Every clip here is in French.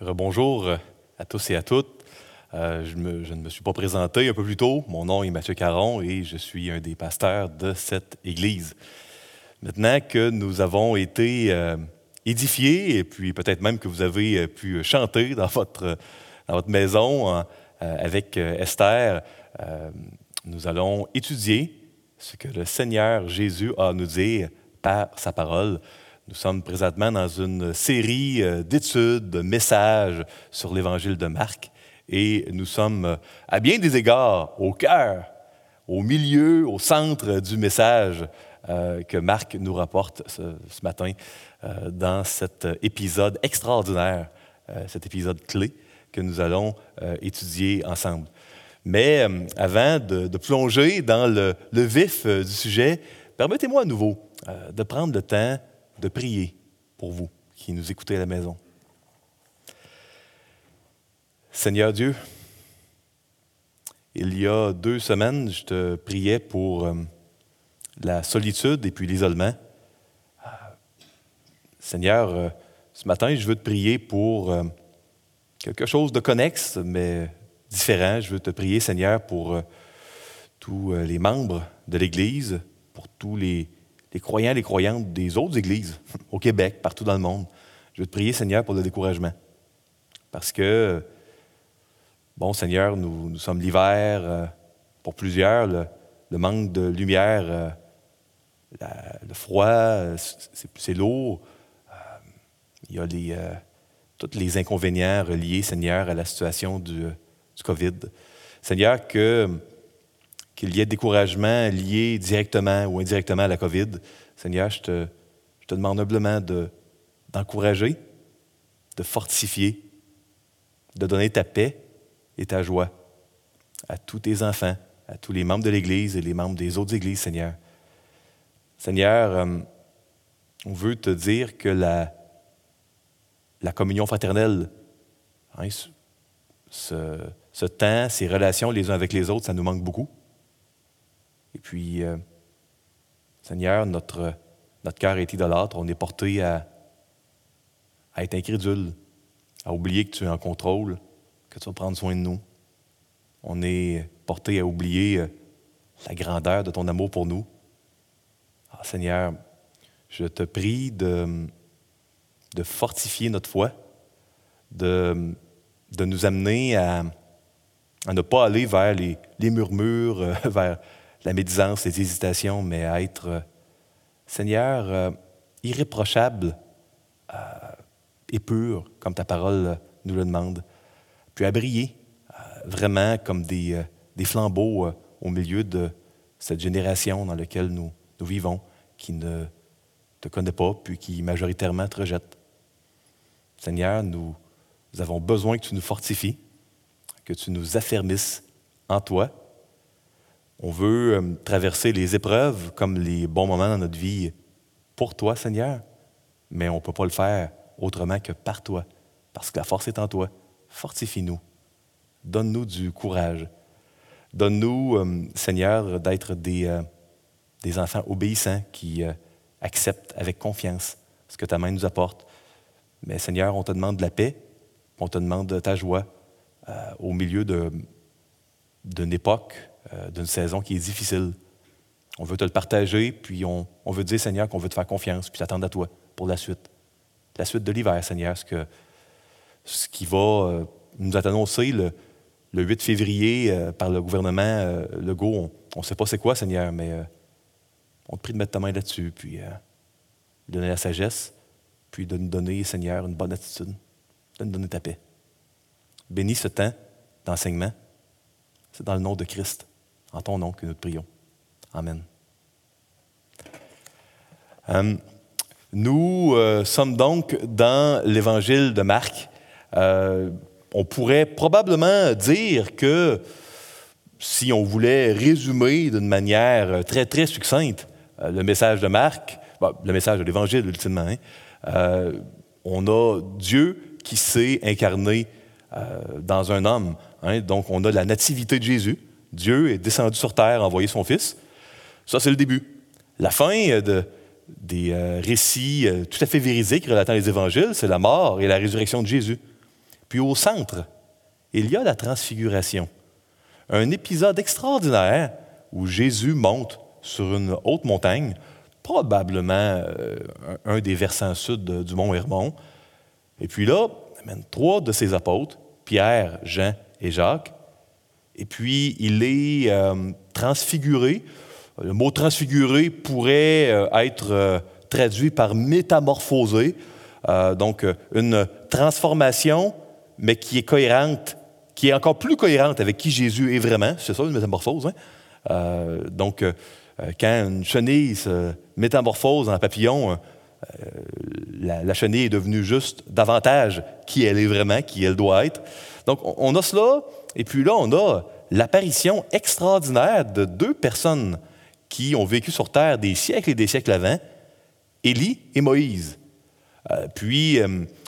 Bonjour à tous et à toutes. Euh, je, ne me suis pas présenté un peu plus tôt. Mon nom est Mathieu Caron et je suis un des pasteurs de cette Église. Maintenant que nous avons été euh, édifiés et puis peut-être même que vous avez euh, pu chanter dans votre, dans votre maison hein, avec Esther, nous allons étudier ce que le Seigneur Jésus a à nous dire par sa parole. Nous sommes présentement dans une série euh, d'études, de messages sur l'Évangile de Marc et nous sommes euh, à bien des égards au cœur, au milieu, au centre du message euh, que Marc nous rapporte ce, matin dans cet épisode extraordinaire, cet épisode clé que nous allons étudier ensemble. Mais avant de, plonger dans le, vif du sujet, permettez-moi à nouveau de prendre le temps de prier pour vous qui nous écoutez à la maison. Seigneur Dieu, il y a deux semaines, je te priais pour euh, la solitude et puis l'isolement. Euh, Seigneur, euh, ce matin, je veux te prier pour quelque chose de connexe, mais différent. Je veux te prier, Seigneur, pour tous les membres de l'Église, pour tous les, les croyants, les croyantes des autres églises au Québec, partout dans le monde. Je veux te prier, Seigneur, pour le découragement. Parce que, bon, Seigneur, nous, nous sommes l'hiver, euh, pour plusieurs, le, manque de lumière, euh, le froid, euh, c'est lourd. Il y a les, tous les inconvénients reliés, Seigneur, à la situation du COVID. Seigneur, que qu'il y ait découragement lié directement ou indirectement à la COVID, Seigneur, je te, demande humblement de- d'encourager, de fortifier, de donner ta paix et ta joie à tous tes enfants, à tous les membres de l'Église et les membres des autres églises, Seigneur. Seigneur, euh, on veut te dire que la, communion fraternelle, hein, ce temps, ces relations les uns avec les autres, ça nous manque beaucoup. Et puis, euh, Seigneur, notre, notre cœur est idolâtre. On est porté à, à être incrédule, à oublier que tu es en contrôle, que tu vas prendre soin de nous. On est porté à oublier euh, la grandeur de ton amour pour nous. Ah, Seigneur, je te prie de, de fortifier notre foi, de, de nous amener à, à ne pas aller vers les, les murmures, euh, vers la médisance, les hésitations, mais à être, euh, Seigneur, euh, irréprochable euh, et pur, comme ta parole nous le demande, puis à briller vraiment comme des, flambeaux au milieu de cette génération dans laquelle nous, vivons, qui ne te connaît pas, puis qui majoritairement te rejette. Seigneur, nous avons besoin que tu nous fortifies, que tu nous affermisses en toi. On veut euh, traverser les épreuves comme les bons moments dans notre vie pour toi, Seigneur, mais on ne peut pas le faire autrement que par toi, parce que la force est en toi. Fortifie-nous. Donne-nous du courage. Donne-nous, euh, Seigneur, d'être des, euh, des enfants obéissants qui acceptent avec confiance ce que ta main nous apporte. Mais Seigneur, on te demande de la paix, on te demande de ta joie au milieu d'une époque, euh, d'une saison qui est difficile. On veut te le partager, puis on, on veut dire, Seigneur, qu'on veut te faire confiance, puis t'attendre à toi pour la suite. La suite de l'hiver, Seigneur, ce, que, ce qui va euh, nous être annoncé le, le 8 février euh, par le gouvernement Legault. On ne sait pas c'est quoi, Seigneur, mais on te prie de mettre ta main là-dessus, puis de donner la sagesse, puis de nous donner, Seigneur, une bonne attitude, de nous donner ta paix. Bénis ce temps d'enseignement. C'est dans le nom de Christ, en ton nom que nous te prions. Amen. Euh, nous euh, sommes donc dans l'évangile de Marc. Euh, on pourrait probablement dire que si on voulait résumer d'une manière très, très succincte le message de Marc, bon, le message de l'Évangile ultimement, hein, on a Dieu qui s'est incarné dans un homme. hein. donc on a la nativité de Jésus. Dieu est descendu sur terre, a envoyé son Fils. Ça, c'est le début. La fin euh, de, des euh, récits euh, tout à fait véridiques relatant les évangiles, c'est la mort et la résurrection de Jésus. puis au centre, il y a la transfiguration. Un épisode extraordinaire où Jésus monte sur une haute montagne, probablement un des versants sud du mont Hermon. Et puis là, amène trois de ses apôtres, Pierre, Jean et Jacques. Et puis, il est euh, transfiguré. Le mot transfiguré pourrait euh, être traduit par métamorphosé. donc, une transformation, mais qui est cohérente, qui est encore plus cohérente avec qui Jésus est vraiment. C'est ça, une métamorphose. Hein? donc, euh, quand une chenille se métamorphose en papillon, euh, la, chenille est devenue juste davantage qui elle est vraiment, qui elle doit être. Donc, on, a cela, et puis là, on a l'apparition extraordinaire de deux personnes qui ont vécu sur Terre des siècles et des siècles avant, Élie et Moïse. Euh, puis,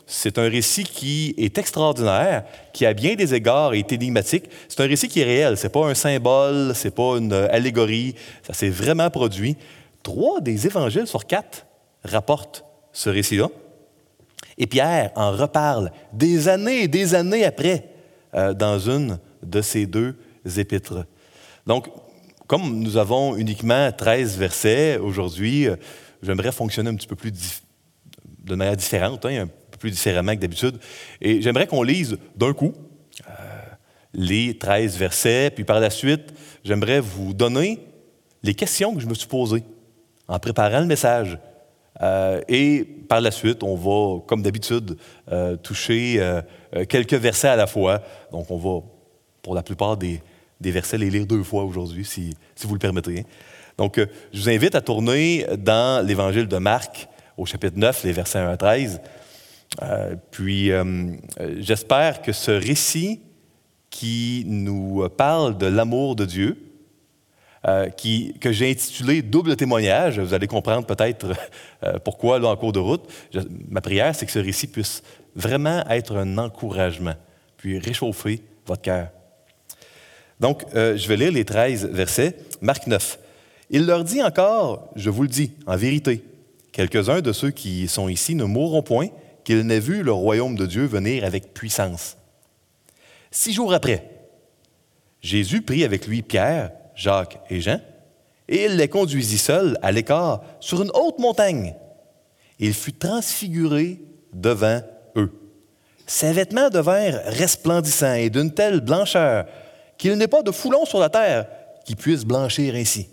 c'est un récit qui est extraordinaire, qui à bien des égards est énigmatique. C'est un récit qui est réel, ce n'est pas un symbole, ce n'est pas une allégorie, ça s'est vraiment produit. Trois des évangiles sur quatre rapportent ce récit-là. Et Pierre en reparle des années et des années après euh, dans une de ces deux épîtres. Donc, comme nous avons uniquement 13 versets aujourd'hui, euh, j'aimerais fonctionner un petit peu plus de manière différente, hein, plus différemment que d'habitude. Et j'aimerais qu'on lise d'un coup euh, les 13 versets, puis par la suite, j'aimerais vous donner les questions que je me suis posées en préparant le message. Euh, et par la suite, on va, comme d'habitude, euh, toucher quelques versets à la fois. Donc, on va, pour la plupart des, versets, les lire deux fois aujourd'hui, si, si, vous le permettez. Donc, je vous invite à tourner dans l'Évangile de Marc, au chapitre 9, les versets 1 à 13. Euh, puis euh, j'espère que ce récit qui nous parle de l'amour de Dieu, euh, que j'ai intitulé Double témoignage, vous allez comprendre peut-être pourquoi là en cours de route. ma prière, c'est que ce récit puisse vraiment être un encouragement, puis réchauffer votre cœur. Donc, je vais lire les 13 versets. Marc 9. Il leur dit encore, je vous le dis, en vérité, quelques-uns de ceux qui sont ici ne mourront point qu'il n'ait vu le royaume de Dieu venir avec puissance. Six jours après, Jésus prit avec lui Pierre, Jacques et Jean, et il les conduisit seuls à l'écart sur une haute montagne. Il fut transfiguré devant eux. Ses vêtements devinrent resplendissants et d'une telle blancheur qu'il n'est pas de foulon sur la terre qui puisse blanchir ainsi.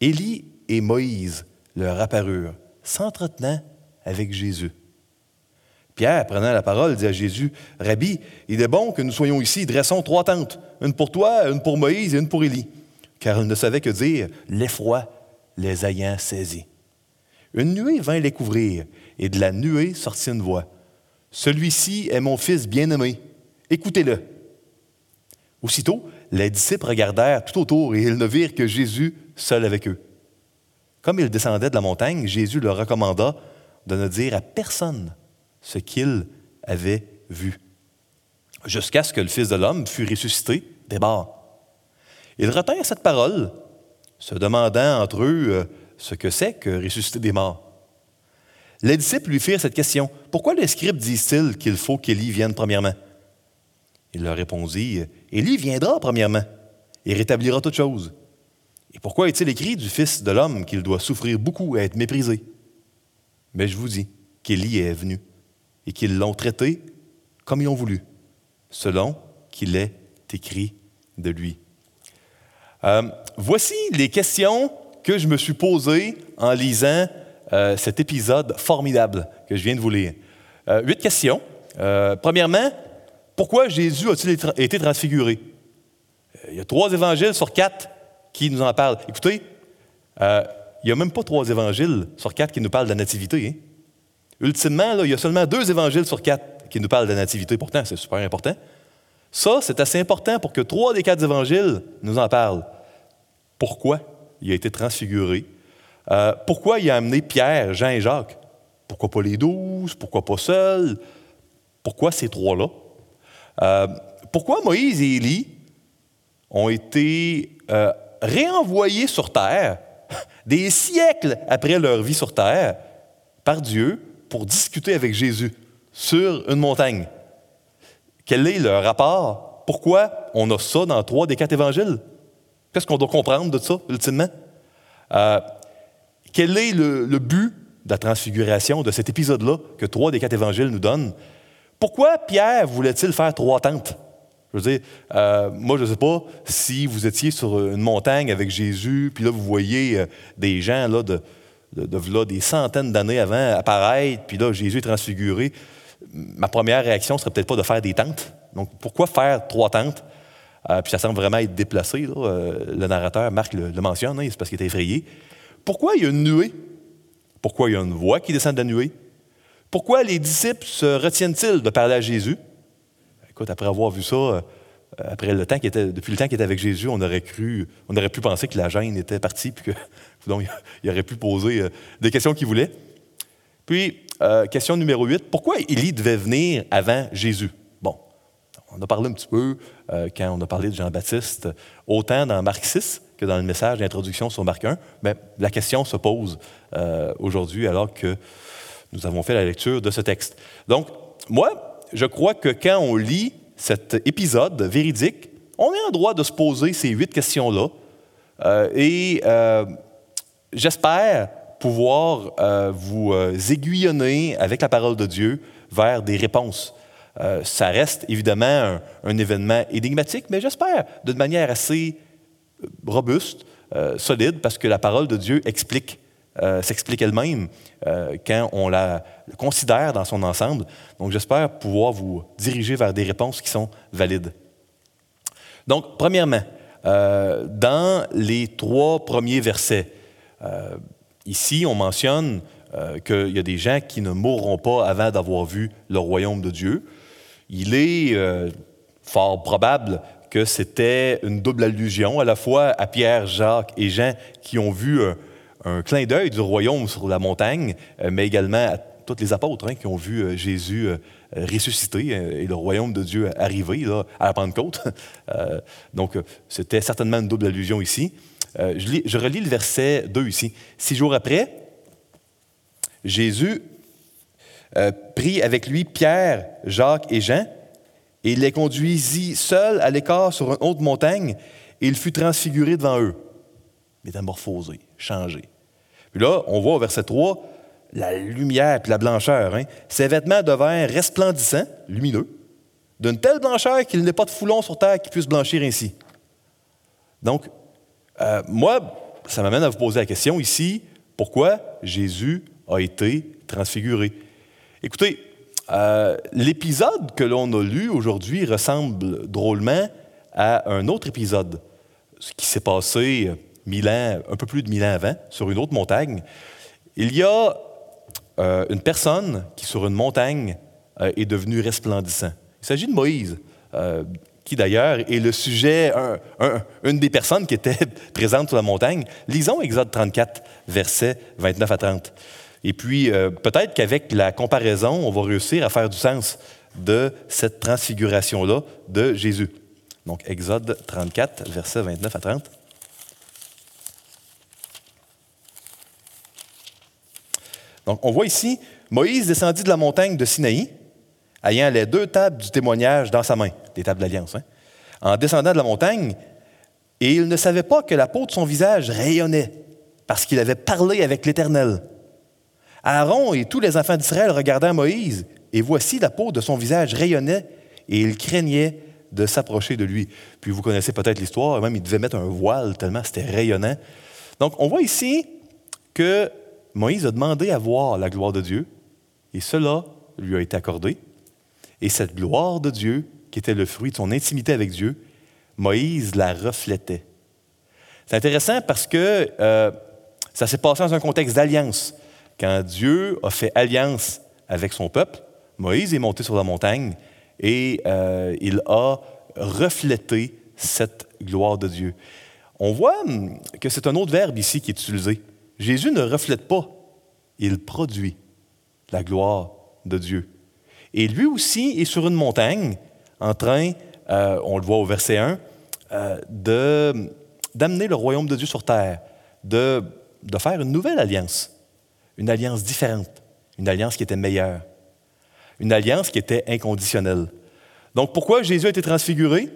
Élie et Moïse leur apparurent, s'entretenant avec Jésus. Pierre, prenant la parole, dit à Jésus, Rabbi, il est bon que nous soyons ici, dressons trois tentes, une pour toi, une pour Moïse et une pour Élie. Car il ne savait que dire, l'effroi les ayant saisis. Une nuée vint les couvrir, et de la nuée sortit une voix. Celui-ci est mon fils bien-aimé, écoutez-le. Aussitôt, les disciples regardèrent tout autour et ils ne virent que Jésus seul avec eux. Comme ils descendaient de la montagne, Jésus leur recommanda de ne dire à personne ce qu'il avait vu, jusqu'à ce que le Fils de l'homme fût ressuscité des morts. Ils retinrent cette parole, se demandant entre eux euh, ce que c'est que ressusciter des morts. Les disciples lui firent cette question Pourquoi les scribes disent-ils qu'il faut qu'Élie vienne premièrement Il leur répondit Élie viendra premièrement et rétablira toutes choses. Et pourquoi est-il écrit du Fils de l'homme qu'il doit souffrir beaucoup et être méprisé Mais je vous dis qu'Élie est venu et qu'ils l'ont traité comme ils ont voulu, selon qu'il est écrit de lui. Euh, voici les questions que je me suis posées en lisant euh, cet épisode formidable que je viens de vous lire. Euh, huit questions. premièrement, pourquoi Jésus a-t-il été transfiguré? Il y a trois évangiles sur quatre qui nous en parlent. Écoutez, il n'y a même pas trois évangiles sur quatre qui nous parlent de la nativité. Hein? Ultimement, il y a seulement deux évangiles sur quatre qui nous parlent de la nativité. Pourtant, c'est super important. Ça, c'est assez important pour que trois des quatre évangiles nous en parlent. Pourquoi il a été transfiguré? Euh, pourquoi il a amené Pierre, Jean et Jacques? Pourquoi pas les douze? Pourquoi pas seuls? Pourquoi ces trois-là? Euh, pourquoi Moïse et Élie ont été euh, réenvoyés sur Terre des siècles après leur vie sur Terre par Dieu pour discuter avec Jésus sur une montagne. Quel est le rapport? Pourquoi on a ça dans trois des quatre évangiles? Qu'est-ce qu'on doit comprendre de ça, ultimement? Euh, quel est le, but de la transfiguration, de cet épisode-là que trois des quatre évangiles nous donnent? Pourquoi Pierre voulait-il faire trois tentes? Je veux dire, euh, moi, je ne sais pas si vous étiez sur une montagne avec Jésus, puis là, vous voyez euh, des gens là, de, de, des centaines d'années avant apparaître, puis là, Jésus est transfiguré. Ma première réaction serait peut-être pas de faire des tentes. Donc, pourquoi faire trois tentes? Euh, puis ça semble vraiment être déplacé. le narrateur, Marc le, mentionne, hein, c'est parce qu'il est effrayé. Pourquoi il y a une nuée? Pourquoi il y a une voix qui descend de la nuée? Pourquoi les disciples se retiennent-ils de parler à Jésus? Écoute, après avoir vu ça, euh, après le temps était, depuis le temps qu'il était avec Jésus, on aurait cru, on aurait pu penser que la gêne était partie, puis que donc, il aurait pu poser euh, des questions qu'il voulait. Puis, euh, question numéro 8, pourquoi Élie devait venir avant Jésus? Bon, on a parlé un petit peu quand on a parlé de Jean-Baptiste, autant dans Marc 6 que dans le message d'introduction sur Marc 1, mais la question se pose aujourd'hui alors que nous avons fait la lecture de ce texte. Donc, moi, je crois que quand on lit cet épisode véridique, on est en droit de se poser ces huit questions-là. Euh, et euh, j'espère pouvoir euh, vous aiguillonner avec la parole de Dieu vers des réponses. ça reste évidemment un, événement énigmatique, mais j'espère de manière assez robuste, solide, parce que la parole de Dieu explique euh, s'explique elle-même euh, quand on la considère dans son ensemble. Donc, j'espère pouvoir vous diriger vers des réponses qui sont valides. Donc, premièrement, euh, dans les trois premiers versets, ici, on mentionne qu'il y a des gens qui ne mourront pas avant d'avoir vu le royaume de Dieu. Il est fort probable que c'était une double allusion à la fois à Pierre, Jacques et Jean qui ont vu un clin d'œil du royaume sur la montagne, euh, mais également à tous les apôtres hein, qui ont vu euh, Jésus euh, ressusciter et le royaume de Dieu arriver là, à la Pentecôte. donc, c'était certainement une double allusion ici. Je, je, relis le verset 2 ici. Six jours après, Jésus prit avec lui Pierre, Jacques et Jean, et il les conduisit seuls à l'écart sur une haute montagne, et il fut transfiguré devant eux, métamorphosé, changé. Puis là, on voit au verset 3 la lumière et la blancheur. Hein. Ses vêtements devinrent resplendissants, lumineux, d'une telle blancheur qu'il n'est pas de foulon sur terre qui puisse blanchir ainsi. Donc, euh, moi, ça m'amène à vous poser la question ici, pourquoi Jésus a été transfiguré? Écoutez, euh, l'épisode que l'on a lu aujourd'hui ressemble drôlement à un autre épisode, ce qui s'est passé un peu plus de mille ans avant, sur une autre montagne, il y a euh, une personne qui, sur une montagne, est devenue resplendissant. Il s'agit de Moïse, qui d'ailleurs est le sujet, une des personnes qui était présente sur la montagne. Lisons Exode 34, versets 29 à 30. Et puis, peut-être qu'avec la comparaison, on va réussir à faire du sens de cette transfiguration-là de Jésus. Donc, Exode 34, versets 29 à 30. Donc, on voit ici, Moïse descendit de la montagne de Sinaï, ayant les deux tables du témoignage dans sa main, des tables d'alliance, hein. en descendant de la montagne, et il ne savait pas que la peau de son visage rayonnait, parce qu'il avait parlé avec l'Éternel. Aaron et tous les enfants d'Israël regardèrent Moïse, et voici la peau de son visage rayonnait, et il craignait de s'approcher de lui. Puis vous connaissez peut-être l'histoire, même il devait mettre un voile tellement c'était rayonnant. Donc on voit ici que Moïse a demandé à voir la gloire de Dieu, et cela lui a été accordé. Et cette gloire de Dieu, qui était le fruit de son intimité avec Dieu, Moïse la reflétait. C'est intéressant parce que euh, ça s'est passé dans un contexte d'alliance. Quand Dieu a fait alliance avec son peuple, Moïse est monté sur la montagne et euh, il a reflété cette gloire de Dieu. On voit hum, que c'est un autre verbe ici qui est utilisé. Jésus ne reflète pas, il produit la gloire de Dieu. Et lui aussi est sur une montagne en train, euh, on le voit au verset 1, euh, d'amener le royaume de Dieu sur terre, de, de faire une nouvelle alliance, une alliance différente, une alliance qui était meilleure, une alliance qui était inconditionnelle. Donc pourquoi Jésus a été transfiguré?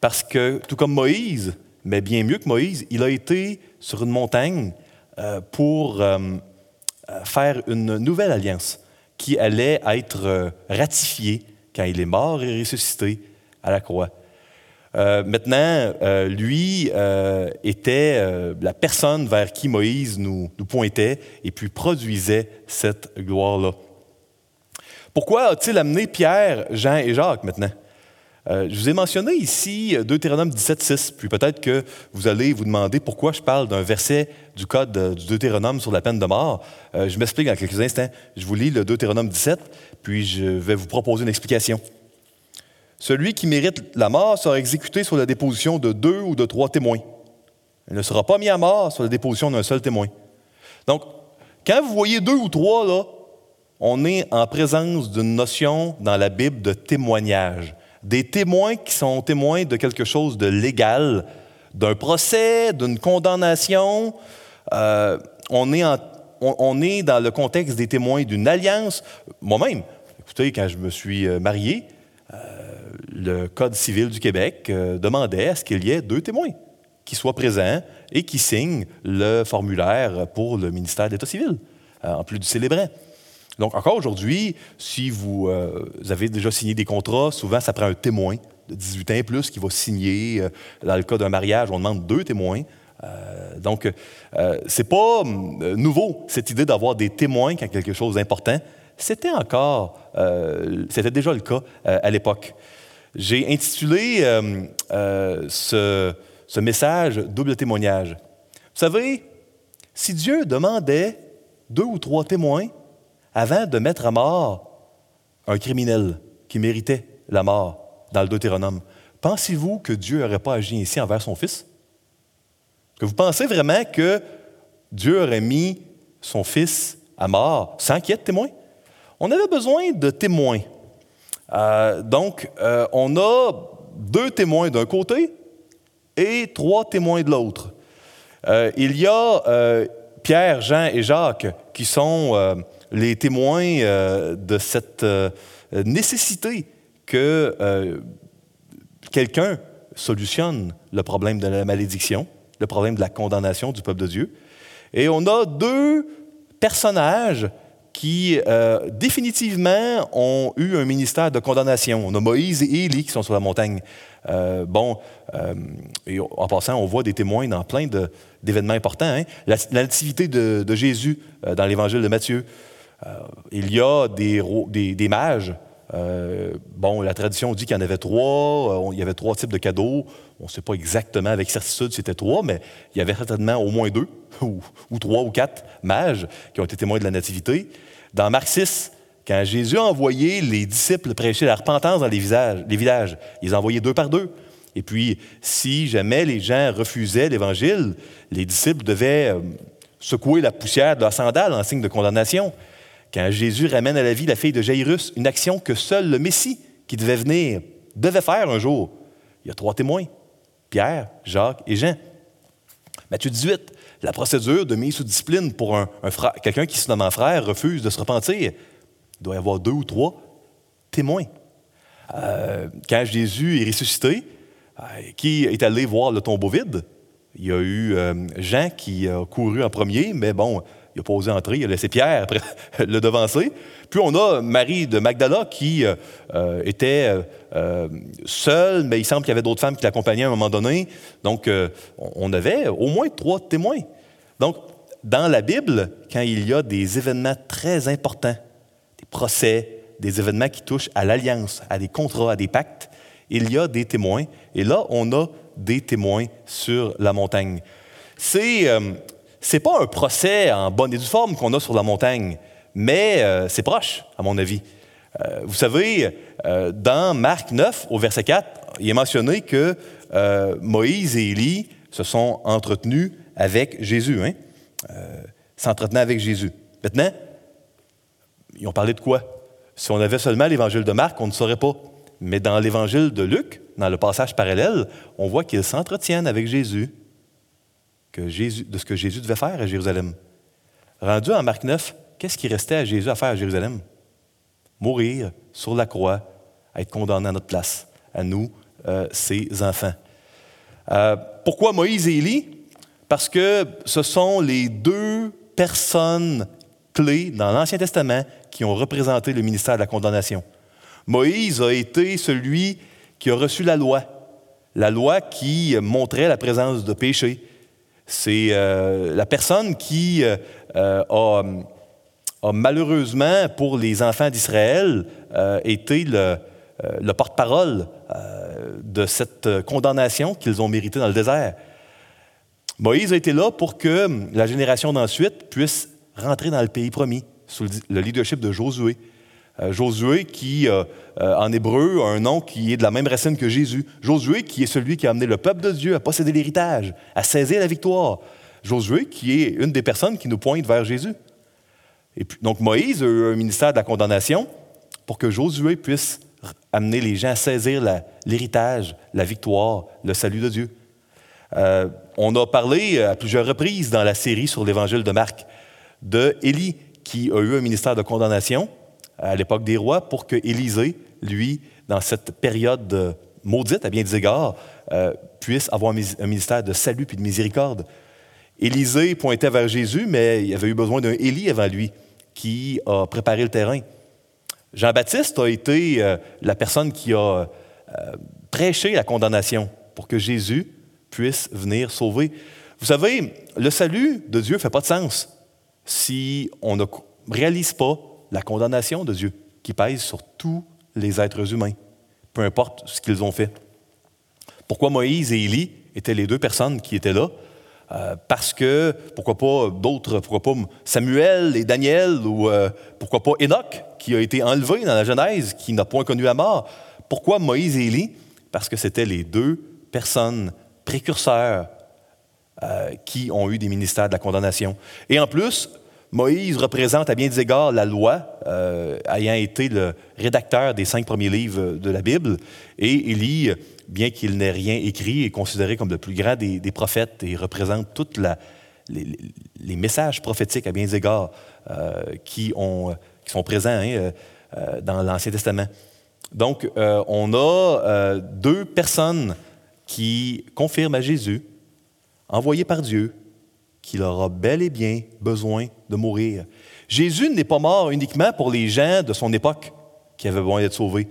Parce que, tout comme Moïse, mais bien mieux que Moïse, il a été sur une montagne euh, pour euh, faire une nouvelle alliance qui allait être ratifiée quand il est mort et ressuscité à la croix. maintenant, lui était la personne vers qui Moïse nous, nous pointait et puis produisait cette gloire-là. Pourquoi a-t-il amené Pierre, Jean et Jacques maintenant? Euh, je vous ai mentionné ici Deutéronome 17.6, puis peut-être que vous allez vous demander pourquoi je parle d'un verset du Code du Deutéronome sur la peine de mort. Euh, je m'explique dans quelques instants. Je vous lis le Deutéronome 17, puis je vais vous proposer une explication. Celui qui mérite la mort sera exécuté sur la déposition de deux ou de trois témoins. Il ne sera pas mis à mort sur la déposition d'un seul témoin. Donc, quand vous voyez deux ou trois, là, on est en présence d'une notion dans la Bible de témoignage des témoins qui sont témoins de quelque chose de légal, d'un procès, d'une condamnation. Euh, on, est dans le contexte des témoins d'une alliance. Moi-même, écoutez, quand je me suis euh, marié, euh, le Code civil du Québec demandait à ce qu'il y ait deux témoins qui soient présents et qui signent le formulaire pour le ministère d'État civil, en plus du célébrant. Donc, encore aujourd'hui, si vous, euh, avez déjà signé des contrats, souvent, ça prend un témoin de 18 ans et plus qui va signer. Euh, dans le cas d'un mariage, on demande deux témoins. Euh, donc, ce n'est pas nouveau, cette idée d'avoir des témoins quand quelque chose d'important. C'était encore, c'était déjà le cas à l'époque. J'ai intitulé ce, ce message Double témoignage. Vous savez, si Dieu demandait deux ou trois témoins, avant de mettre à mort un criminel qui méritait la mort dans le Deutéronome, pensez-vous que Dieu n'aurait pas agi ainsi envers son fils? Que vous pensez vraiment que Dieu aurait mis son fils à mort sans qu'il y ait de témoins? On avait besoin de témoins. Euh, donc, euh, on a deux témoins d'un côté et trois témoins de l'autre. Euh, il y a Pierre, Jean et Jacques qui sont les témoins euh, de cette euh, nécessité que euh, quelqu'un solutionne le problème de la malédiction, le problème de la condamnation du peuple de Dieu. Et on a deux personnages qui définitivement ont eu un ministère de condamnation. On a Moïse et Élie qui sont sur la montagne. bon, en passant, on voit des témoins dans plein d'événements importants. Hein. La, nativité de, Jésus dans l'évangile de Matthieu, il y a des, mages. Euh, bon, la tradition dit qu'il y en avait trois. Euh, il y avait trois types de cadeaux. On ne sait pas exactement avec certitude c'était trois, mais il y avait certainement au moins deux, ou, trois ou quatre mages qui ont été témoins de la nativité. Dans Marc 6, quand Jésus a envoyé les disciples prêcher la repentance dans les, les villages, ils les a envoyés deux par deux. Et puis, si jamais les gens refusaient l'Évangile, les disciples devaient secouer la poussière de leur sandale en signe de condamnation. Quand Jésus ramène à la vie la fille de Jairus, une action que seul le Messie qui devait venir devait faire un jour. Il y a trois témoins, Pierre, Jacques et Jean. Matthieu 18, la procédure de mise sous discipline pour un, quelqu'un qui se nomme un frère refuse de se repentir. Il doit y avoir deux ou trois témoins. Euh, quand Jésus est ressuscité, euh, qui est allé voir le tombeau vide? Il y a eu euh, Jean qui a couru en premier, mais bon, il n'a pas osé entrer, il a laissé Pierre le devancer. Puis on a Marie de Magdala qui euh, euh, était euh, seule, mais il semble qu'il y avait d'autres femmes qui l'accompagnaient à un moment donné. Donc on avait au moins trois témoins. Donc dans la Bible, quand il y a des événements très importants, des procès, des événements qui touchent à l'alliance, à des contrats, à des pactes, il y a des témoins. Et là, on a des témoins sur la montagne. C'est c'est pas un procès en bonne et due forme qu'on a sur la montagne, mais euh, c'est proche, à mon avis. Euh, vous savez, euh, dans Marc 9, au verset 4, il est mentionné que Moïse et Élie se sont entretenus avec Jésus, hein? s'entretenaient avec Jésus. Maintenant, ils ont parlé de quoi? Si on avait seulement l'évangile de Marc, on ne saurait pas. Mais dans l'évangile de Luc, dans le passage parallèle, on voit qu'ils s'entretiennent avec Jésus de ce que Jésus devait faire à Jérusalem. Rendu en Marc 9, qu'est-ce qui restait à Jésus à faire à Jérusalem? Mourir sur la croix être condamné à notre place, à nous, euh, ses enfants. Euh, pourquoi Moïse et Élie? Parce que ce sont les deux personnes clés dans l'Ancien Testament qui ont représenté le ministère de la condamnation. Moïse a été celui qui a reçu la loi, la loi qui montrait la présence de péché. C'est euh, la personne qui euh, a, a, malheureusement, pour les enfants d'Israël, été le, le porte-parole de cette condamnation qu'ils ont méritée dans le désert. Moïse a été là pour que la génération d'ensuite puisse rentrer dans le pays promis sous le leadership de Josué. Euh, Josué qui, euh, euh, en hébreu, a un nom qui est de la même racine que Jésus. Josué qui est celui qui a amené le peuple de Dieu à posséder l'héritage, à saisir la victoire. Josué qui est une des personnes qui nous pointe vers Jésus. Et donc Moïse a eu un ministère de la condamnation pour que Josué puisse amener les gens à saisir l'héritage, la, victoire, le salut de Dieu. On a parlé à plusieurs reprises dans la série sur l'évangile de Marc de Élie, qui a eu un ministère de condamnation à l'époque des rois pour que Élisée, lui, dans cette période maudite à bien des égards, euh, puisse avoir un ministère de salut puis de miséricorde. Élisée pointait vers Jésus, mais il avait eu besoin d'un Élie avant lui qui a préparé le terrain. Jean-Baptiste a été euh, la personne qui a prêché la condamnation pour que Jésus puisse venir sauver. Vous savez, le salut de Dieu ne fait pas de sens si on ne réalise pas la condamnation de Dieu qui pèse sur tous les êtres humains, peu importe ce qu'ils ont fait. Pourquoi Moïse et Élie étaient les deux personnes qui étaient là? Euh, parce que, pourquoi pas d'autres, pourquoi pas Samuel et Daniel, ou euh, pourquoi pas Enoch, qui a été enlevé dans la Genèse, qui n'a point connu la mort? Pourquoi Moïse et Élie? Parce que c'était les deux personnes précurseurs euh, qui ont eu des ministères de la condamnation. Et en plus, Moïse représente à bien des égards la loi, euh, ayant été le rédacteur des cinq premiers livres de la Bible, et Élie, bien qu'il n'ait rien écrit, est considéré comme le plus grand des, prophètes et représente tous les, messages prophétiques à bien des égards euh, qui, ont, qui, sont présents hein, dans l'Ancien Testament. Donc, on a deux personnes qui confirme à Jésus, envoyé par Dieu, qu'il aura bel et bien besoin de mourir. Jésus n'est pas mort uniquement pour les gens de son époque qui avaient besoin d'être sauvés.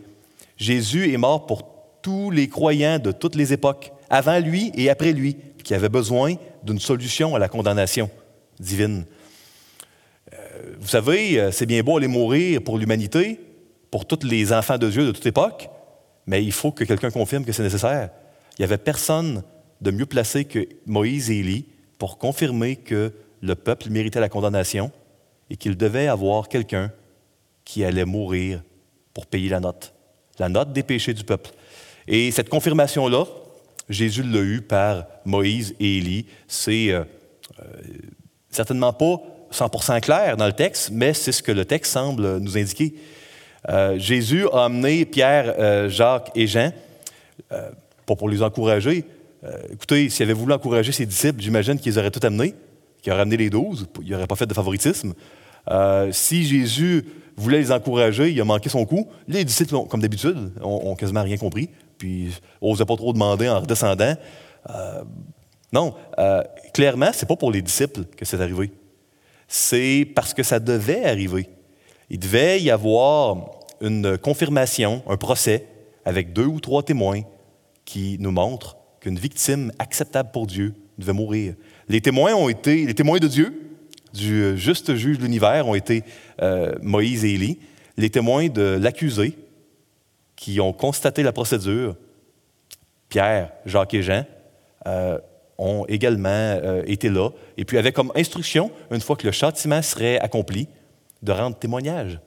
Jésus est mort pour tous les croyants de toutes les époques, avant lui et après lui, qui avaient besoin d'une solution à la condamnation divine. Euh, vous savez, euh, c'est bien beau aller mourir pour l'humanité, pour tous les enfants de Dieu de toute époque, mais il faut que quelqu'un confirme que c'est nécessaire. Il n'y avait personne de mieux placé que Moïse et Élie pour confirmer que le peuple méritait la condamnation et qu'il devait avoir quelqu'un qui allait mourir pour payer la note, la note des péchés du peuple. Et cette confirmation-là, Jésus l'a eue par Moïse et Élie. C'est euh, euh, certainement pas 100% clair dans le texte, mais c'est ce que le texte semble nous indiquer. Euh, Jésus a amené Pierre, Jacques et Jean pas pour les encourager. Euh, écoutez, s'il avait voulu encourager ses disciples, j'imagine qu'ils auraient tout amené, qu'ils auraient amené les douze, il n'aurait pas fait de favoritisme. Euh, si Jésus voulait les encourager, il a manqué son coup. Les disciples, comme d'habitude, ont, quasiment rien compris, puis n'osaient pas trop demander en redescendant. Euh, non, clairement, ce n'est pas pour les disciples que c'est arrivé. C'est parce que ça devait arriver. Il devait y avoir une confirmation, un procès, avec deux ou trois témoins qui nous montre qu'une victime acceptable pour Dieu devait mourir. Les témoins de Dieu, du juste juge de l'univers, ont été euh, Moïse et Élie. Les témoins de l'accusé, qui ont constaté la procédure, Pierre, Jacques et Jean, euh, ont également euh, été là, et puis avaient comme instruction, une fois que le châtiment serait accompli, de rendre témoignage.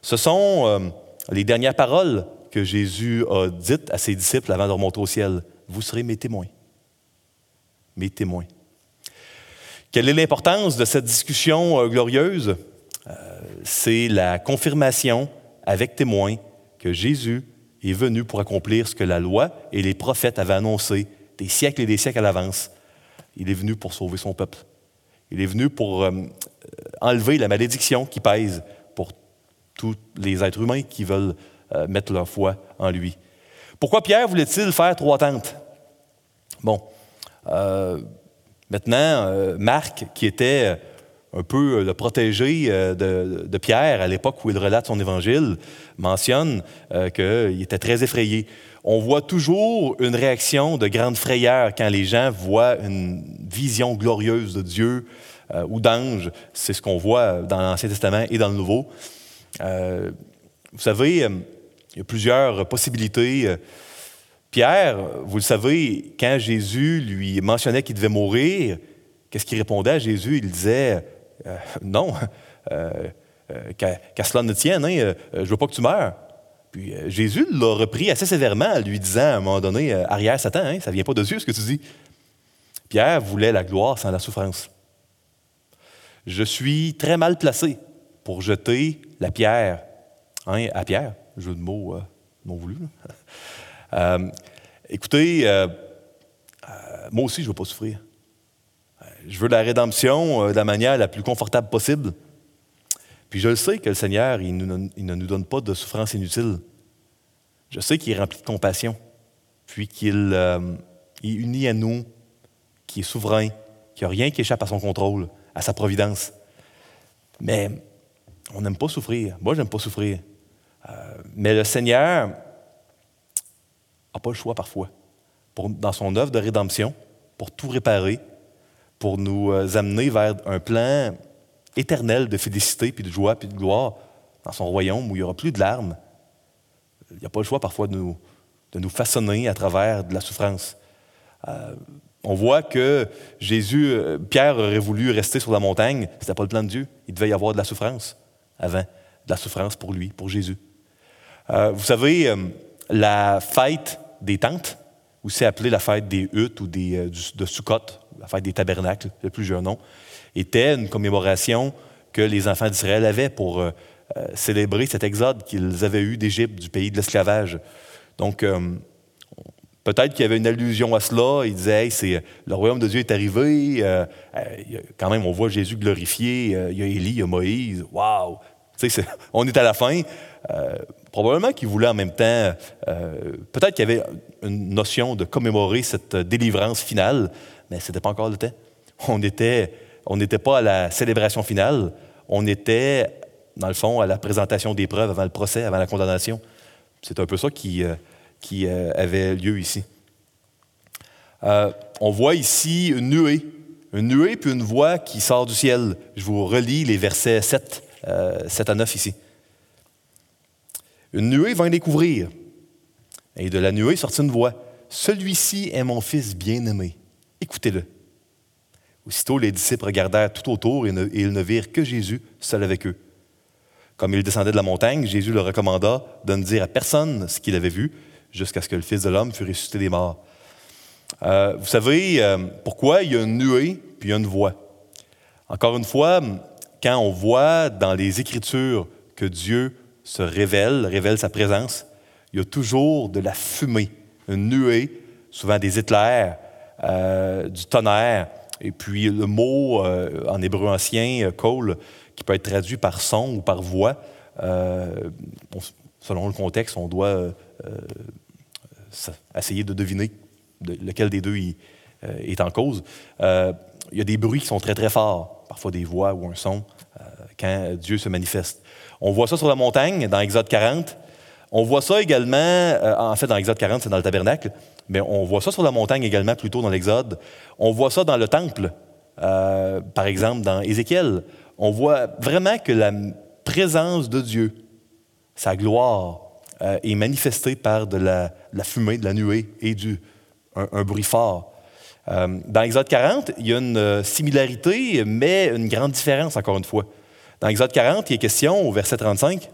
Ce sont les dernières paroles que Jésus a dit à ses disciples avant de remonter au ciel. Vous serez mes témoins. Mes témoins. Quelle est l'importance de cette discussion euh, glorieuse? Euh, c'est la confirmation avec témoins que Jésus est venu pour accomplir ce que la loi et les prophètes avaient annoncé des siècles et des siècles à l'avance. Il est venu pour sauver son peuple. Il est venu pour euh, enlever la malédiction qui pèse pour tous les êtres humains qui veulent mettre leur foi en lui. Pourquoi Pierre voulait-il faire trois tentes? Bon, euh, maintenant, Marc, qui était un peu le protégé de, de Pierre à l'époque où il relate son évangile, mentionne qu'il était très effrayé. On voit toujours une réaction de grande frayeur quand les gens voient une vision glorieuse de Dieu, euh, ou d'anges. C'est ce qu'on voit dans l'Ancien Testament et dans le Nouveau. Euh, vous savez, euh, il y a plusieurs possibilités. Pierre, vous le savez, quand Jésus lui mentionnait qu'il devait mourir, qu'est-ce qu'il répondait à Jésus? Il disait, non, qu'à cela ne tienne, hein, je ne veux pas que tu meurs. Puis Jésus l'a repris assez sévèrement, lui disant à un moment donné, arrière Satan, hein, ça ne vient pas de Dieu ce que tu dis. Pierre voulait la gloire sans la souffrance je suis très mal placé pour jeter la pierre hein, à Pierre. Jeu de mots euh, non voulu. Euh, écoutez, euh, moi aussi, je ne veux pas souffrir. Je veux la rédemption de la manière la plus confortable possible. Puis je le sais que le Seigneur, il, ne nous donne pas de souffrance inutile. Je sais qu'il est rempli de compassion, puis qu'il est uni à nous, qu'il est souverain, qu'il n'y a rien qui échappe à son contrôle à sa providence. Mais on n'aime pas souffrir. Moi, je n'aime pas souffrir. Euh, mais le Seigneur n'a pas le choix parfois. Dans son œuvre de rédemption, pour tout réparer, pour nous euh, amener vers un plan éternel de félicité, puis de joie, puis de gloire dans son royaume où il n'y aura plus de larmes. Il n'y a pas le choix parfois de nous, de nous façonner à travers de la souffrance. Euh, on voit que Jésus, euh, Pierre aurait voulu rester sur la montagne. Ce n'était pas le plan de Dieu. Il devait y avoir de la souffrance avant, de la souffrance pour lui, pour Jésus. Vous savez, la fête des tentes, aussi appelée la fête des huttes ou des, de Sukkot, la fête des tabernacles, le plusieurs noms, était une commémoration que les enfants d'Israël avaient pour célébrer cet exode qu'ils avaient eu d'Égypte, du pays de l'esclavage. Donc, Peut-être qu'il y avait une allusion à cela. Il disait, c'est, le royaume de Dieu est arrivé. Euh, euh, quand même, on voit Jésus glorifié. Euh, il y a Élie, il y a Moïse. Waouh! on est à la fin. Probablement qu'il voulait en même temps, peut-être qu'il y avait une notion de commémorer cette délivrance finale, mais ce n'était pas encore le temps. On n'était on pas à la célébration finale, on était, dans le fond, à la présentation des preuves avant le procès, avant la condamnation. C'est un peu ça qui, qui euh, avait lieu ici. Euh, on voit ici une nuée, une nuée puis une voix qui sort du ciel. Je vous relis les versets 7, 7 euh, à 9 ici. Une nuée vint découvrir, et de la nuée sortit une voix. Celui-ci est mon fils bien-aimé. Écoutez-le. Aussitôt, les disciples regardèrent tout autour et, ils ne virent que Jésus seul avec eux. Comme il descendait de la montagne, Jésus leur recommanda de ne dire à personne ce qu'il avait vu, jusqu'à ce que le Fils de l'homme fût ressuscité des morts. Euh, vous savez euh, pourquoi il y a une nuée puis une voix? Encore une fois, quand on voit dans les Écritures que Dieu se révèle, révèle sa présence, il y a toujours de la fumée, une nuée, souvent des éclairs, euh, du tonnerre, et puis le mot en hébreu ancien, kol, qui peut être traduit par son ou par voix. selon le contexte, on doit essayer de deviner lequel des deux euh, est en cause. Euh, il y a des bruits qui sont très, très forts, parfois des voix ou un son, euh, quand Dieu se manifeste. On voit ça sur la montagne, dans Exode 40. On voit ça également, en fait, dans Exode 40, c'est dans le tabernacle, mais on voit ça sur la montagne également, plutôt dans l'Exode. On voit ça dans le temple, par exemple, dans Ézéchiel. On voit vraiment que la présence de Dieu, sa gloire, euh, est manifesté par de la, fumée, de la nuée et du, un, bruit fort. Euh, dans Exode 40, il y a une euh, similarité, mais une grande différence, encore une fois. Dans Exode 40, il est question, au verset 35,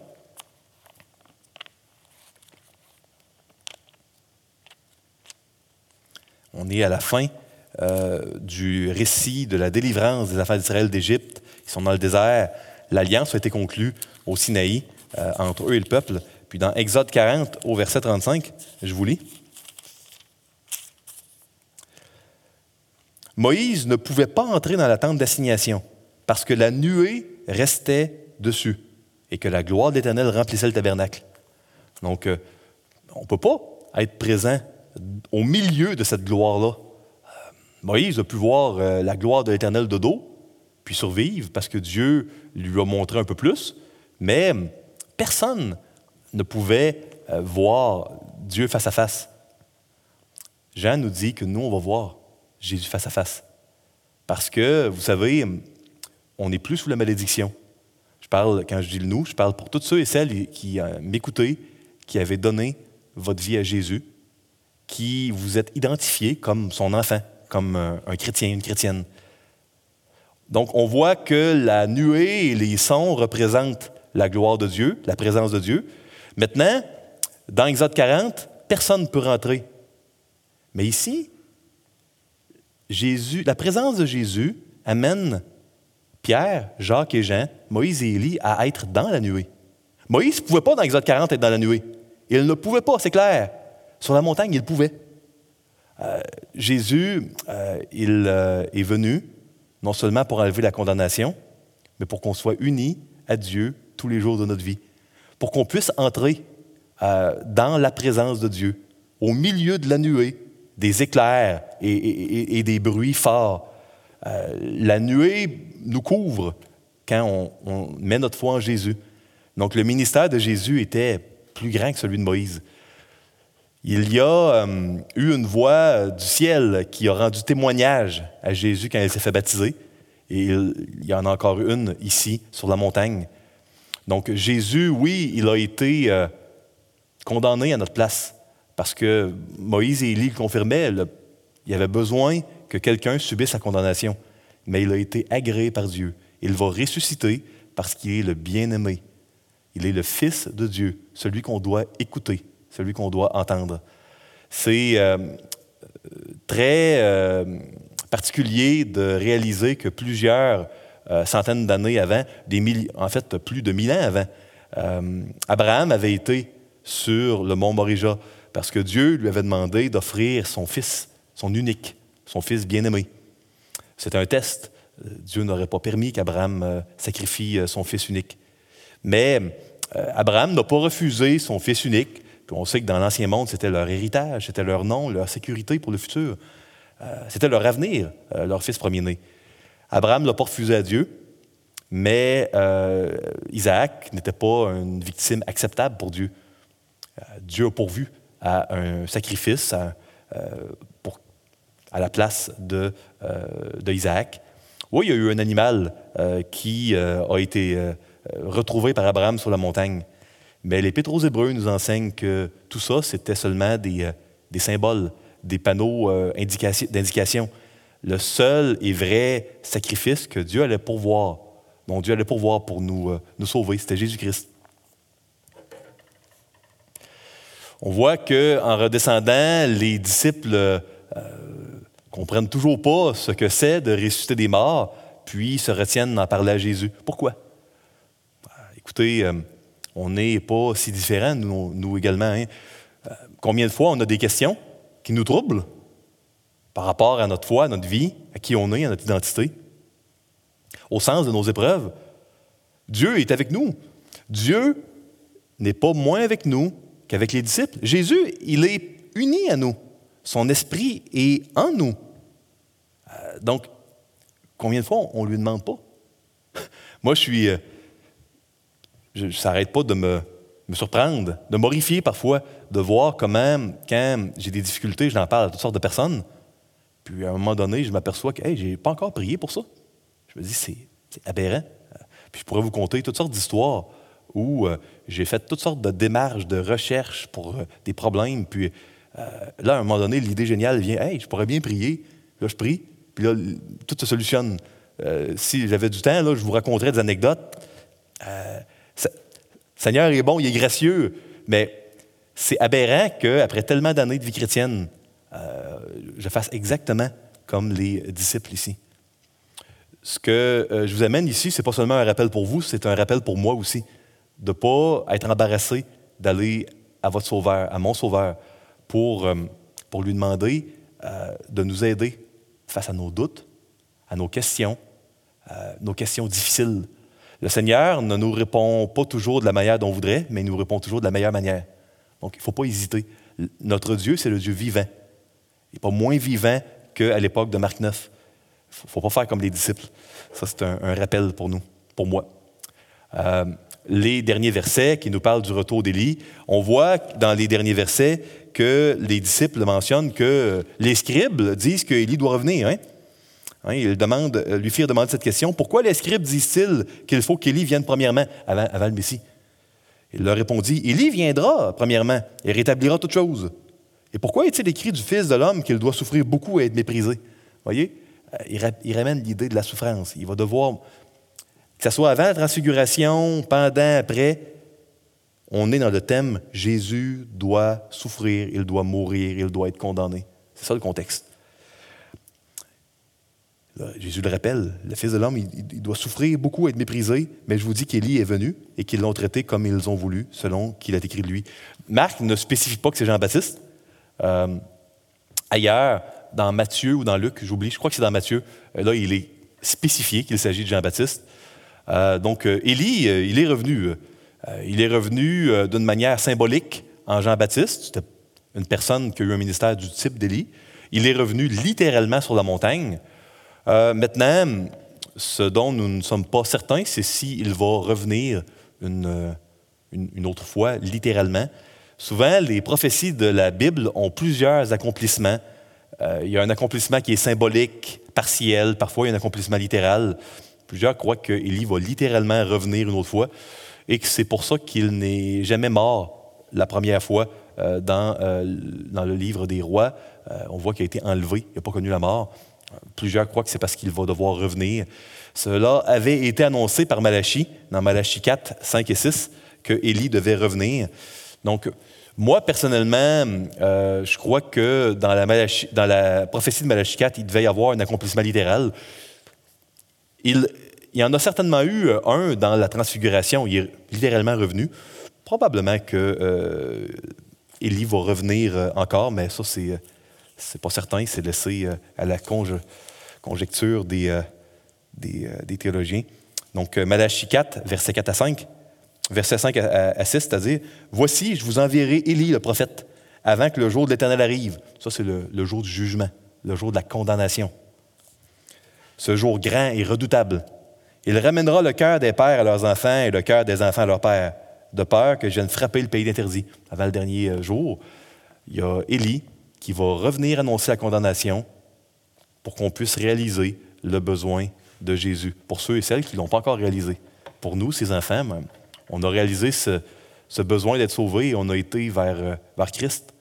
on est à la fin du récit de la délivrance des affaires d'Israël d'Égypte. Ils sont dans le désert. L'alliance a été conclue au Sinaï entre eux et le peuple. Puis dans Exode 40 au verset 35, je vous lis. Moïse ne pouvait pas entrer dans la tente d'assignation parce que la nuée restait dessus et que la gloire de l'Éternel remplissait le tabernacle. Donc, euh, on ne peut pas être présent au milieu de cette gloire-là. Euh, Moïse a pu voir euh, la gloire de l'Éternel de dos, puis survivre parce que Dieu lui a montré un peu plus, mais personne ne pouvait voir Dieu face à face. Jean nous dit que nous, on va voir Jésus face à face. Parce que, vous savez, on n'est plus sous la malédiction. Je parle, quand je dis le nous, je parle pour tous ceux et celles qui euh, m'écoutaient, qui avaient donné votre vie à Jésus, qui vous êtes identifiés comme son enfant, comme un, un chrétien, une chrétienne. Donc, on voit que la nuée et les sons représentent la gloire de Dieu, la présence de Dieu. Maintenant, dans Exode 40, personne ne peut rentrer. Mais ici, la présence de Jésus amène Pierre, Jacques et Jean, Moïse et Élie à être dans la nuée. Moïse ne pouvait pas dans Exode 40 être dans la nuée. Il ne pouvait pas, c'est clair. Sur la montagne, il pouvait. Euh, Jésus, euh, il euh, est venu non seulement pour enlever la condamnation, mais pour qu'on soit unis à Dieu tous les jours de notre vie, pour qu'on puisse entrer dans la présence de Dieu, au milieu de la nuée, des éclairs et, des bruits forts. La nuée nous couvre quand on, met notre foi en Jésus. Donc le ministère de Jésus était plus grand que celui de Moïse. Il y a euh, eu une voix du ciel qui a rendu témoignage à Jésus quand il s'est fait baptiser. Et il, y en a encore une ici, sur la montagne. Donc Jésus, oui, il a été euh, condamné à notre place. Parce que Moïse et Élie le confirmaient, il avait besoin que quelqu'un subisse sa condamnation mais il a été agréé par Dieu. Il va ressusciter parce qu'il est le bien-aimé. Il est le Fils de Dieu, celui qu'on doit écouter, celui qu'on doit entendre. C'est euh, très euh, particulier de réaliser que plusieurs euh, centaines d'années avant, en fait plus de mille ans avant, Abraham avait été sur le mont Morija parce que Dieu lui avait demandé d'offrir son fils, son unique, son fils bien-aimé. C'était un test. Euh, Dieu n'aurait pas permis qu'Abraham euh, sacrifie euh, son fils unique. Mais Abraham n'a pas refusé son fils unique. On sait que dans l'Ancien Monde, c'était leur héritage, c'était leur nom, leur sécurité pour le futur. C'était leur avenir, leur fils premier-né. Abraham ne l'a pas refusé à Dieu, mais Isaac n'était pas une victime acceptable pour Dieu. Dieu a pourvu à un sacrifice pour à la place de, euh, Isaac. Oui, il y a eu un animal euh, qui euh, a été retrouvé par Abraham sur la montagne. Mais l'Épître aux Hébreux nous enseigne que tout ça, c'était seulement des, des, symboles, des panneaux d'indication. Le seul et vrai sacrifice que Dieu allait pourvoir, dont Dieu allait pourvoir pour nous, nous sauver, c'était Jésus-Christ. On voit qu'en redescendant, les disciples comprennent toujours pas ce que c'est de ressusciter des morts, puis se retiennent d'en parler à Jésus. Pourquoi? Euh, écoutez, euh, on n'est pas si différents, nous, également. Hein. Euh, combien de fois on a des questions qui nous troublent par rapport à notre foi, à notre vie, à qui on est, à notre identité? Au sens de nos épreuves, Dieu est avec nous. Dieu n'est pas moins avec nous qu'avec les disciples. Jésus, il est uni à nous. Son esprit est en nous. Euh, donc, combien de fois on ne lui demande pas? Moi, je suis. Euh, je ne s'arrête pas de me, surprendre, de m'horrifier parfois, de voir comment, quand j'ai des difficultés, je n'en parle à toutes sortes de personnes. Puis à un moment donné, je m'aperçois que hey, je n'ai pas encore prié pour ça. Je me dis, c'est, aberrant. Puis je pourrais vous conter toutes sortes d'histoires où euh, j'ai fait toutes sortes de démarches, de recherches pour des problèmes. Puis là, à un moment donné, l'idée géniale vient Hey, je pourrais bien prier. Là, je prie. Puis là, tout se solutionne. Euh, si j'avais du temps, je vous raconterais des anecdotes. Euh, Seigneur est bon, il est gracieux, mais c'est aberrant qu'après tellement d'années de vie chrétienne, euh, je fasse exactement comme les disciples ici. Ce que je vous amène ici, ce n'est pas seulement un rappel pour vous, c'est un rappel pour moi aussi, de ne pas être embarrassé d'aller à votre sauveur, à mon sauveur, pour, pour lui demander de nous aider face à nos doutes, à nos questions, à nos questions difficiles. Le Seigneur ne nous répond pas toujours de la manière dont on voudrait, mais il nous répond toujours de la meilleure manière. Donc, il ne faut pas hésiter. Notre Dieu, c'est le Dieu vivant. Il n'est pas moins vivant qu'à l'époque de Marc 9. Il ne faut pas faire comme les disciples. Ça, c'est un, rappel pour nous, pour moi. Euh, les derniers versets qui nous parlent du retour d'Élie, on voit dans les derniers versets que les disciples mentionnent que les scribes disent qu'Élie doit revenir. Hein? Hein, ils euh, lui firent demander cette question Pourquoi les scribes disent-ils qu'il faut qu'Élie vienne premièrement avant, avant, le Messie? Il leur répondit Élie viendra premièrement et rétablira toutes choses. Et pourquoi est-il écrit du Fils de l'homme qu'il doit souffrir beaucoup et être méprisé? Voyez euh, il ramène l'idée de la souffrance. Il va devoir que ce soit avant la transfiguration, pendant, après, on est dans le thème Jésus doit souffrir, il doit mourir, il doit être condamné. C'est ça le contexte. Jésus le rappelle, le Fils de l'homme, il, doit souffrir beaucoup, être méprisé, mais je vous dis qu'Élie est venu et qu'ils l'ont traité comme ils ont voulu, selon qu'il a écrit de lui. Marc ne spécifie pas que c'est Jean-Baptiste. Euh, ailleurs, dans Matthieu ou dans Luc, j'oublie, je crois que c'est dans Matthieu, euh, là, il est spécifié qu'il s'agit de Jean-Baptiste. Euh, donc, Élie, il est revenu. Il est revenu d'une manière symbolique en Jean-Baptiste. C'était une personne qui a eu un ministère du type d'Élie. Il est revenu littéralement sur la montagne. maintenant, ce dont nous ne sommes pas certains, c'est s'il va revenir une, une, autre fois, littéralement. Souvent, les prophéties de la Bible ont plusieurs accomplissements. il y a un accomplissement qui est symbolique, partiel, parfois il y a un accomplissement littéral. Plusieurs croient qu'Élie va littéralement revenir une autre fois et que c'est pour ça qu'il n'est jamais mort la première fois euh, dans, euh, dans, le livre des rois. Euh, on voit qu'il a été enlevé, il n'a pas connu la mort. Plusieurs croient que c'est parce qu'il va devoir revenir. Cela avait été annoncé par Malachie, dans Malachie 4, 5 et 6, que Élie devait revenir. Donc, moi, personnellement, je crois que dans la, prophétie de Malachie 4, il devait y avoir un accomplissement littéral. Il, y en a certainement eu euh, un dans la transfiguration. Il est littéralement revenu. Probablement que euh, Élie va revenir euh, encore, mais ça, c'est, c'est pas certain. C'est laissé à la conjecture des, des, théologiens. Donc, Malachie 4, versets 4 à 5. Verset 5 à, 6, c'est-à-dire Voici, je vous enverrai Élie, le prophète, avant que le jour de l'Éternel arrive. Ça, c'est le jour du jugement, le jour de la condamnation ce jour grand et redoutable. Il ramènera le cœur des pères à leurs enfants et le cœur des enfants à leurs pères, de peur que je vienne frapper le pays d'interdit. Avant le dernier euh, jour, il y a Élie qui va revenir annoncer la condamnation pour qu'on puisse réaliser le besoin de Jésus, pour ceux et celles qui ne l'ont pas encore réalisé. Pour nous, ces enfants, on a réalisé ce, besoin d'être sauvés et on a été vers, euh, vers Christ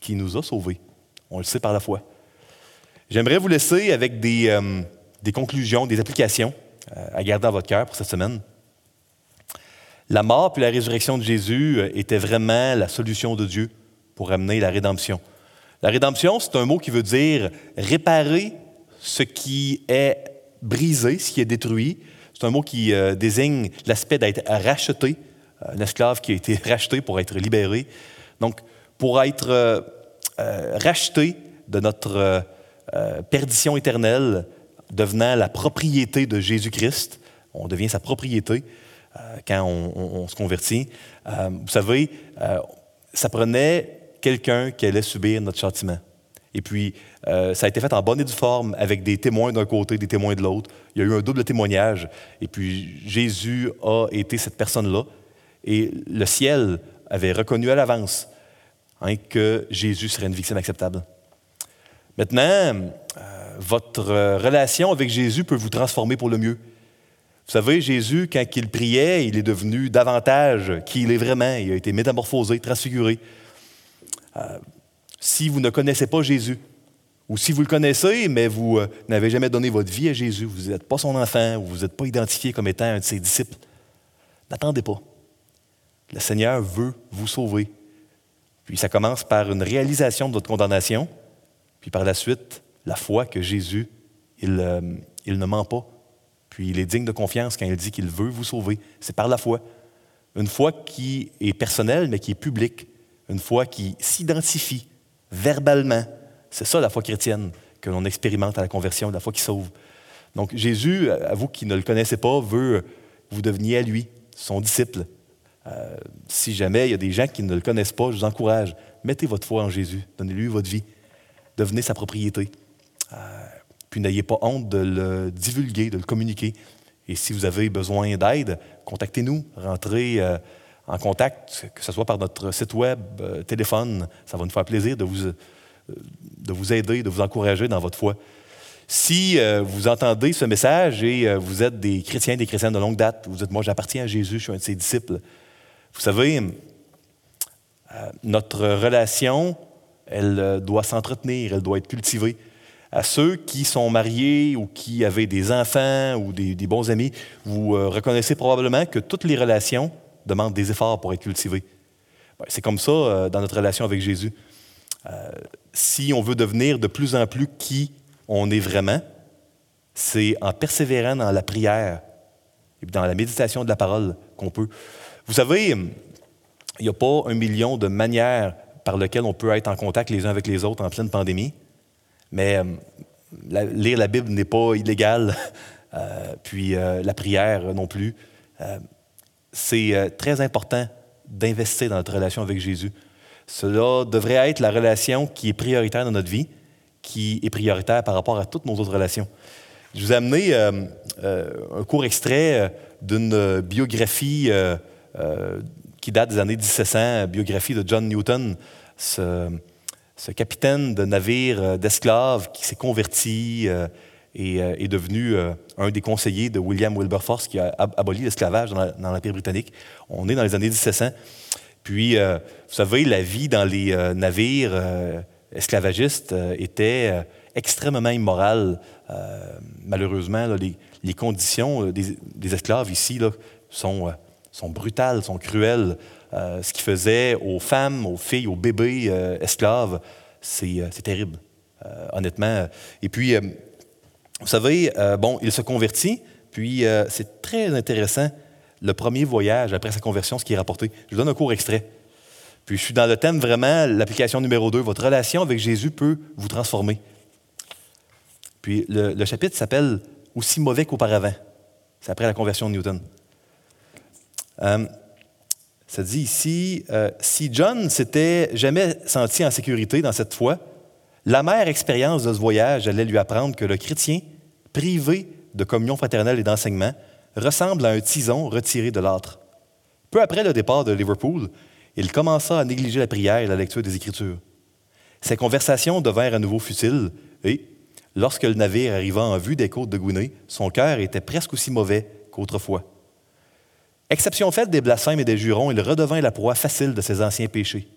qui nous a sauvés. On le sait par la foi. J'aimerais vous laisser avec des, euh, conclusions, des applications à garder dans votre cœur pour cette semaine. La mort puis la résurrection de Jésus euh, était vraiment la solution de Dieu pour amener la rédemption. La rédemption, c'est un mot qui veut dire réparer ce qui est brisé, ce qui est détruit. C'est un mot qui euh, désigne l'aspect d'être racheté, un esclave qui a été racheté pour être libéré. Donc, pour être racheté de notre perdition éternelle, devenant la propriété de Jésus-Christ. On devient sa propriété euh, quand on, se convertit. Euh, vous savez, euh, ça prenait quelqu'un qui allait subir notre châtiment. Et puis, ça a été fait en bonne et due forme, avec des témoins d'un côté, des témoins de l'autre. Il y a eu un double témoignage. Et puis, Jésus a été cette personne-là. Et le ciel avait reconnu à l'avance hein, que Jésus serait une victime acceptable. Maintenant, votre euh, relation avec Jésus peut vous transformer pour le mieux. Vous savez, Jésus, quand il priait, il est devenu davantage qui il est vraiment. Il a été métamorphosé, transfiguré. Euh, si vous ne connaissez pas Jésus, ou si vous le connaissez, mais vous euh, n'avez jamais donné votre vie à Jésus, vous n'êtes pas son enfant, ou vous n'êtes pas identifié comme étant un de ses disciples, n'attendez pas. Le Seigneur veut vous sauver. Puis ça commence par une réalisation de votre condamnation, puis par la suite, la foi que Jésus, euh, il, ne ment pas. Puis il est digne de confiance quand il dit qu'il veut vous sauver. C'est par la foi. Une foi qui est personnelle, mais qui est publique. Une foi qui s'identifie verbalement. C'est ça la foi chrétienne que l'on expérimente à la conversion, la foi qui sauve. Donc Jésus, à vous qui ne le connaissez pas, veut que vous deveniez à lui, son disciple. Euh, si jamais il y a des gens qui ne le connaissent pas, je vous encourage, mettez votre foi en Jésus, donnez-lui votre vie, devenez sa propriété. Euh, puis n'ayez pas honte de le divulguer, de le communiquer. Et si vous avez besoin d'aide, contactez-nous, rentrez euh, en contact, que ce soit par notre site web, téléphone. Ça va nous faire plaisir de vous, de vous aider, de vous encourager dans votre foi. Si vous entendez ce message et vous êtes des chrétiens, des chrétiennes de longue date, vous dites, moi j'appartiens à Jésus, je suis un de ses disciples, vous savez, euh, notre relation, elle euh, doit s'entretenir, elle doit être cultivée. À ceux qui sont mariés ou qui avaient des enfants ou des, bons amis, vous euh, reconnaissez probablement que toutes les relations demandent des efforts pour être cultivées. C'est comme ça dans notre relation avec Jésus. si on veut devenir de plus en plus qui on est vraiment, c'est en persévérant dans la prière et dans la méditation de la parole qu'on peut. Vous savez, il n'y a pas un million de manières par lesquelles on peut être en contact les uns avec les autres en pleine pandémie, mais euh, lire la Bible n'est pas illégal, euh, puis euh, la prière non plus. c'est très important d'investir dans notre relation avec Jésus. Cela devrait être la relation qui est prioritaire dans notre vie, qui est prioritaire par rapport à toutes nos autres relations. Je vous ai amené un court extrait d'une biographie qui date des années 1700, biographie de John Newton, capitaine de navire euh, d'esclaves qui s'est converti euh, et est devenu un des conseillers de William Wilberforce qui a aboli l'esclavage dans l'Empire britannique. On est dans les années 1700. Puis, vous savez, la vie dans les navires esclavagistes était extrêmement immorale. malheureusement, les, conditions des, esclaves ici sont sont brutales, sont cruelles. Euh, ce qu'ils faisaient aux femmes, aux filles, aux bébés euh, esclaves, c'est, euh, terrible, honnêtement. Et puis, vous savez, bon, il se convertit, puis c'est très intéressant, le premier voyage après sa conversion, ce qui est rapporté. Je vous donne un court extrait. Puis je suis dans le thème vraiment, l'application numéro 2. Votre relation avec Jésus peut vous transformer. Puis le, chapitre s'appelle Aussi mauvais qu'auparavant. C'est après la conversion de Newton. Ça dit ici, euh, si John s'était jamais senti en sécurité dans cette foi, l'amère expérience de ce voyage allait lui apprendre que le chrétien, privé de communion fraternelle et d'enseignement, ressemble à un tison retiré de l'âtre. Peu après le départ de Liverpool, il commença à négliger la prière et la lecture des Écritures. Ses conversations devinrent à nouveau futiles et, lorsque le navire arriva en vue des côtes de Gounet, son cœur était presque aussi mauvais qu'autrefois. Exception faite des blasphèmes et des jurons, il redevint la proie facile de ses anciens péchés.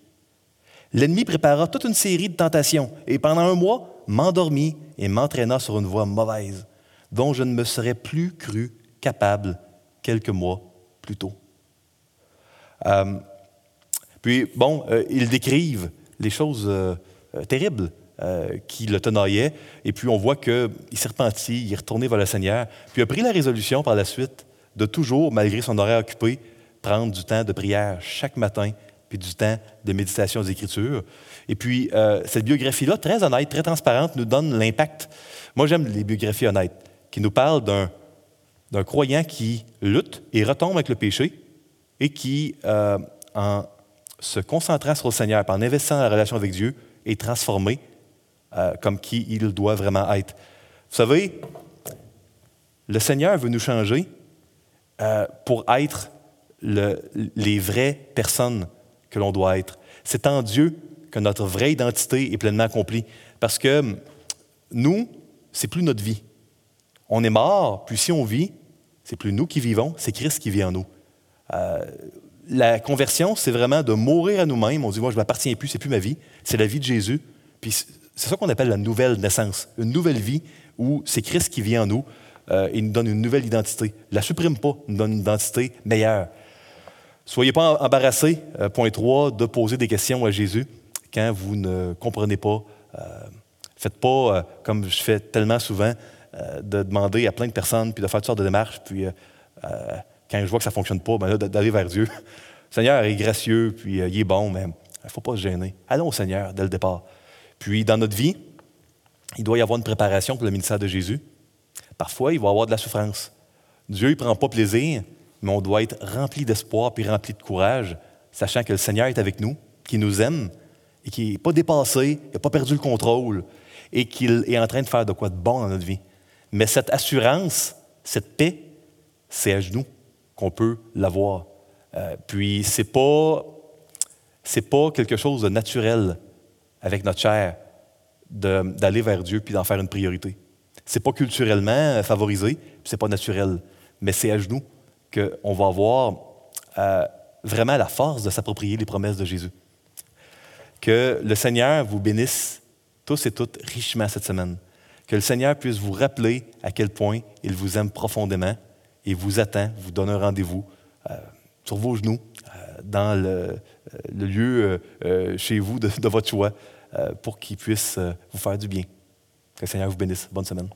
L'ennemi prépara toute une série de tentations et pendant un mois m'endormit et m'entraîna sur une voie mauvaise dont je ne me serais plus cru capable quelques mois plus tôt. Euh, puis, bon, euh, ils décrivent les choses euh, terribles qui le tenaillaient, et puis on voit qu'il serpentit, il est retourné vers le Seigneur, puis a pris la résolution par la suite de toujours, malgré son horaire occupé, prendre du temps de prière chaque matin, puis du temps de méditation des Écritures. Et puis, euh, cette biographie-là, très honnête, très transparente, nous donne l'impact. Moi, j'aime les biographies honnêtes, qui nous parlent d'un, croyant qui lutte et retombe avec le péché, et qui, euh, en se concentrant sur le Seigneur, en investissant dans la relation avec Dieu, est transformé euh, comme qui il doit vraiment être. Vous savez, le Seigneur veut nous changer, euh, pour être les vraies personnes que l'on doit être. C'est en Dieu que notre vraie identité est pleinement accomplie. Parce que nous, c'est plus notre vie. On est mort, puis si on vit, c'est plus nous qui vivons, c'est Christ qui vit en nous. Euh, la conversion, c'est vraiment de mourir à nous-mêmes. On dit, moi, je ne m'appartiens plus, c'est plus ma vie, c'est la vie de Jésus. Puis c'est ça qu'on appelle la nouvelle naissance, une nouvelle vie où c'est Christ qui vit en nous. Euh, il nous donne une nouvelle identité. Ne la supprime pas, nous donne une identité meilleure. Soyez pas embarrassés, euh, point 3, de poser des questions à Jésus quand vous ne comprenez pas. Euh, faites pas, comme je fais tellement souvent, de demander à plein de personnes, puis de faire toutes sortes de démarches, puis quand je vois que ça ne fonctionne pas, ben d'aller vers Dieu. Le Seigneur est gracieux, puis il est bon, mais il ne faut pas se gêner. Allons au Seigneur dès le départ. Puis dans notre vie, il doit y avoir une préparation pour le ministère de Jésus. Parfois, il va avoir de la souffrance. Dieu ne prend pas plaisir mais on doit être rempli d'espoir puis rempli de courage, sachant que le Seigneur est avec nous, qu'il nous aime et qu'il n'est pas dépassé, il n'a pas perdu le contrôle et qu'il est en train de faire de quoi de bon dans notre vie. Mais cette assurance, cette paix, c'est à genoux qu'on peut l'avoir. Euh, puis c'est pas pas quelque chose de naturel avec notre chair d'aller vers Dieu puis d'en faire une priorité. C'est pas culturellement favorisé, c'est pas naturel, mais c'est à genoux qu'on va avoir euh, vraiment la force de s'approprier les promesses de Jésus. Que le Seigneur vous bénisse tous et toutes richement cette semaine. Que le Seigneur puisse vous rappeler à quel point il vous aime profondément et vous attend, vous donne un rendez-vous euh, sur vos genoux, euh, dans le, lieu chez vous de votre choix, pour qu'il puisse vous faire du bien. Que le Seigneur vous bénisse. Bonne semaine.